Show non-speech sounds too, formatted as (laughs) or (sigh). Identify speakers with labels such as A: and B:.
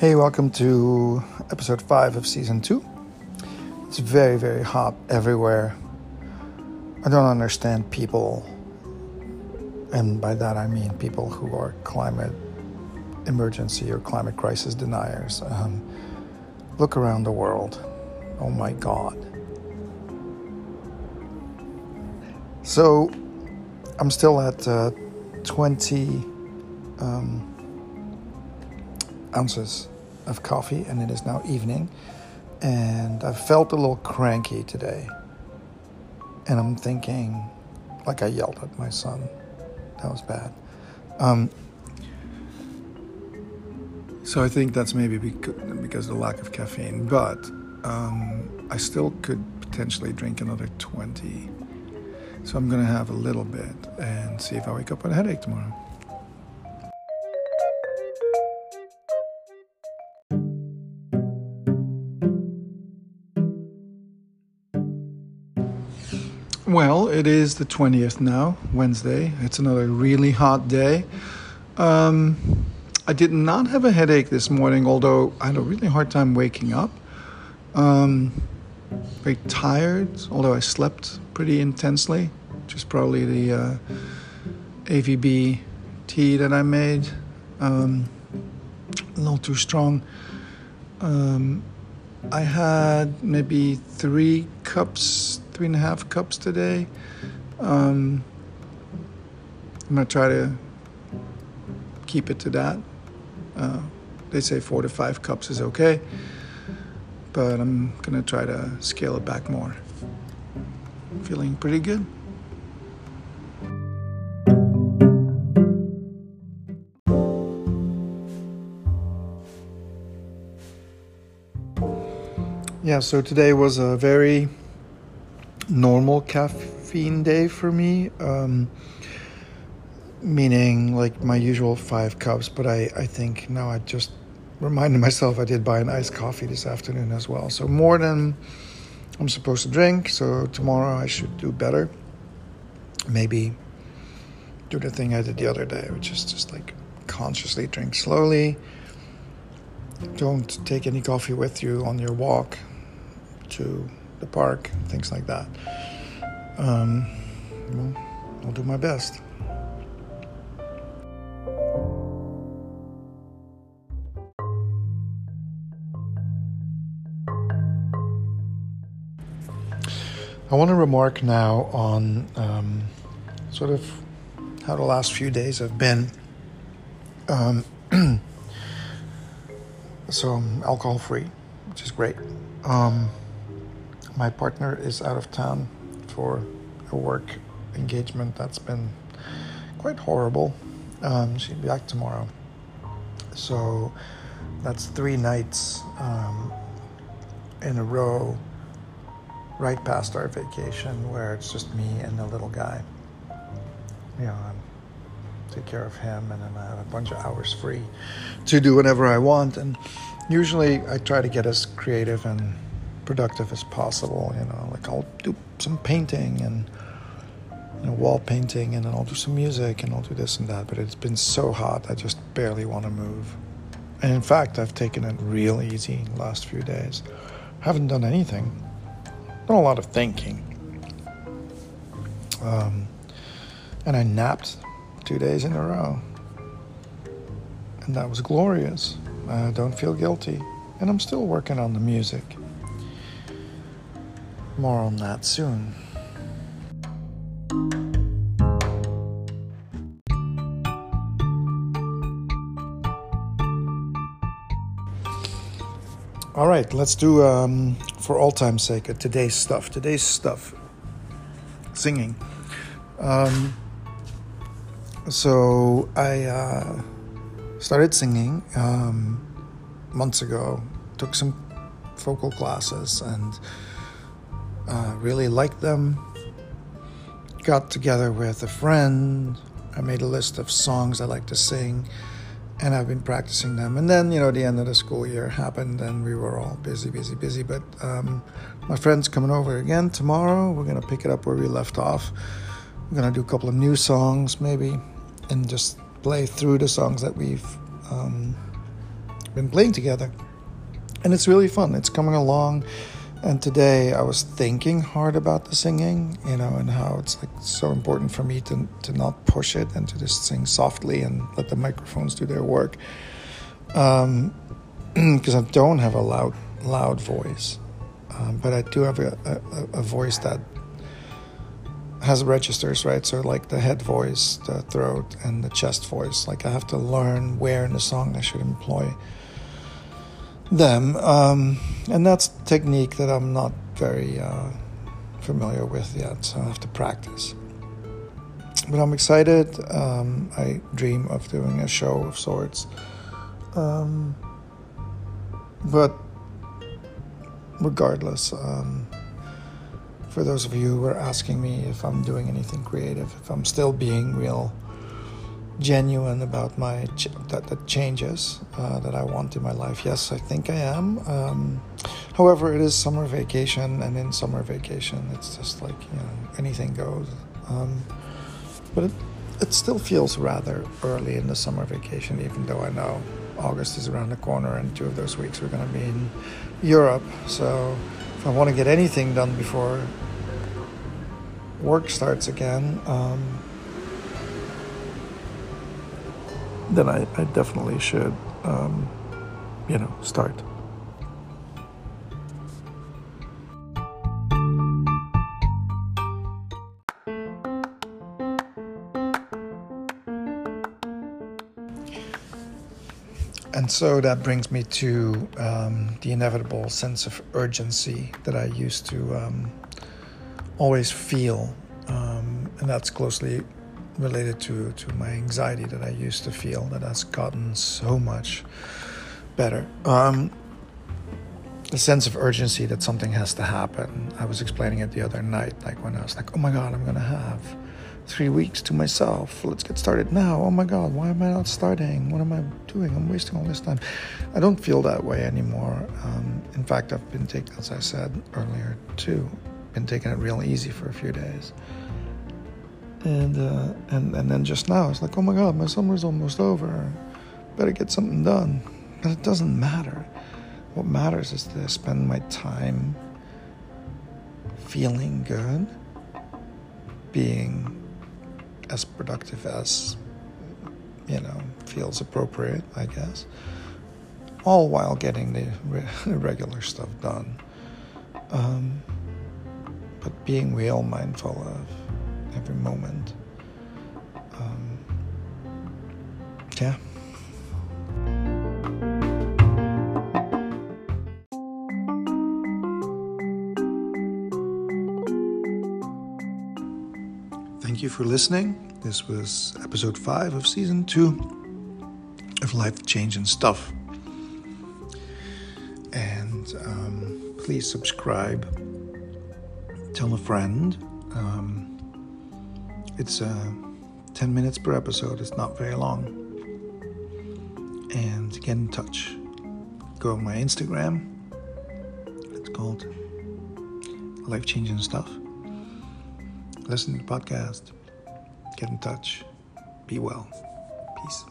A: Hey, welcome to episode 5 of season 2. It's very, very hot everywhere. I don't understand people, and by that I mean people who are climate emergency or climate crisis deniers. Um, look around the world. Oh my God. So, I'm still at uh, 20 um, ounces of coffee, and it is now evening. And I felt a little cranky today. And I'm thinking, like I yelled at my son. That was bad. Um, so I think that's maybe because of the lack of caffeine. But um, I still could potentially drink another 20. So I'm going to have a little bit and see if I wake up with a headache tomorrow. Well, it is the 20th now, Wednesday. It's another really hot day. Um, I did not have a headache this morning, although I had a really hard time waking up. Um, very tired, although I slept pretty intensely, which is probably the uh, AVB tea that I made. Um, a little too strong. Um, I had maybe three cups three and a half cups today. Um, I'm gonna try to keep it to that. Uh, they say four to five cups is okay, but I'm gonna try to scale it back more. Feeling pretty good. Yeah, so today was a very normal caffeine day for me. Um, meaning like my usual five cups, but I, I think now I just reminded myself I did buy an iced coffee this afternoon as well. So more than I'm supposed to drink. So tomorrow I should do better. Maybe do the thing I did the other day, which is just like consciously drink slowly. Don't take any coffee with you on your walk to the park, things like that. Um, well, I'll do my best. I want to remark now on um, sort of how the last few days have been. Um, (clears throat) so alcohol free, which is great. Um, my partner is out of town for a work engagement that's been quite horrible. Um, she'll be back tomorrow. So that's three nights um, in a row right past our vacation where it's just me and the little guy. You know, I take care of him and then I have a bunch of hours free to do whatever I want. And usually I try to get as creative and productive as possible. You know, like I'll do some painting and you know, wall painting, and then I'll do some music and I'll do this and that. But it's been so hot, I just barely want to move. And in fact, I've taken it real easy the last few days. Haven't done anything. not a lot of thinking. Um, and I napped two days in a row. And that was glorious. I don't feel guilty. And I'm still working on the music. More on that soon. All right, let's do, um, for all time's sake, today's stuff. Today's stuff singing. Um, so I uh, started singing um, months ago, took some vocal classes, and uh, really liked them. Got together with a friend. I made a list of songs I like to sing, and I've been practicing them. And then, you know, the end of the school year happened, and we were all busy, busy, busy. But um, my friend's coming over again tomorrow. We're gonna pick it up where we left off. We're gonna do a couple of new songs, maybe, and just play through the songs that we've um, been playing together, and it's really fun. It's coming along. And today I was thinking hard about the singing, you know, and how it's like so important for me to to not push it and to just sing softly and let the microphones do their work. Um, (clears throat) because I don't have a loud loud voice, um, but I do have a, a, a voice that has registers, right? So like the head voice, the throat, and the chest voice. Like I have to learn where in the song I should employ them, um, and that's technique that I'm not very uh, familiar with yet. So I have to practice. But I'm excited. Um, I dream of doing a show of sorts. Um, but regardless, um, for those of you who are asking me if I'm doing anything creative, if I'm still being real genuine about my ch- that, that changes uh, that I want in my life, yes, I think I am. Um, however, it is summer vacation, and in summer vacation, it's just like you know anything goes. Um, but it, it still feels rather early in the summer vacation, even though I know August is around the corner, and two of those weeks we're going to be in Europe. So if I want to get anything done before work starts again, um, then I, I, definitely should, um, you know, start. And so that brings me to um, the inevitable sense of urgency that I used to um, always feel. Um, and that's closely related to, to my anxiety that I used to feel, that has gotten so much better. Um, the sense of urgency that something has to happen. I was explaining it the other night, like when I was like, oh my God, I'm going to have three weeks to myself. Let's get started now. Oh my God, why am I not starting? What am I doing? I'm wasting all this time. I don't feel that way anymore. Um, in fact, I've been taking, as I said earlier too, been taking it real easy for a few days. And uh, and and then just now, it's like, oh my God, my summer's almost over. Better get something done. But it doesn't matter. What matters is to spend my time feeling good, being as productive as you know feels appropriate, I guess. All while getting the re- (laughs) regular stuff done, um, but being real mindful of every moment. Um, yeah. Thank you for listening. This was episode five of season two of Life Change and Stuff. And um, please subscribe, tell a friend. Um, it's uh, 10 minutes per episode, it's not very long. And get in touch. Go on my Instagram, it's called Life Change and Stuff listen to the podcast, get in touch, be well. Peace.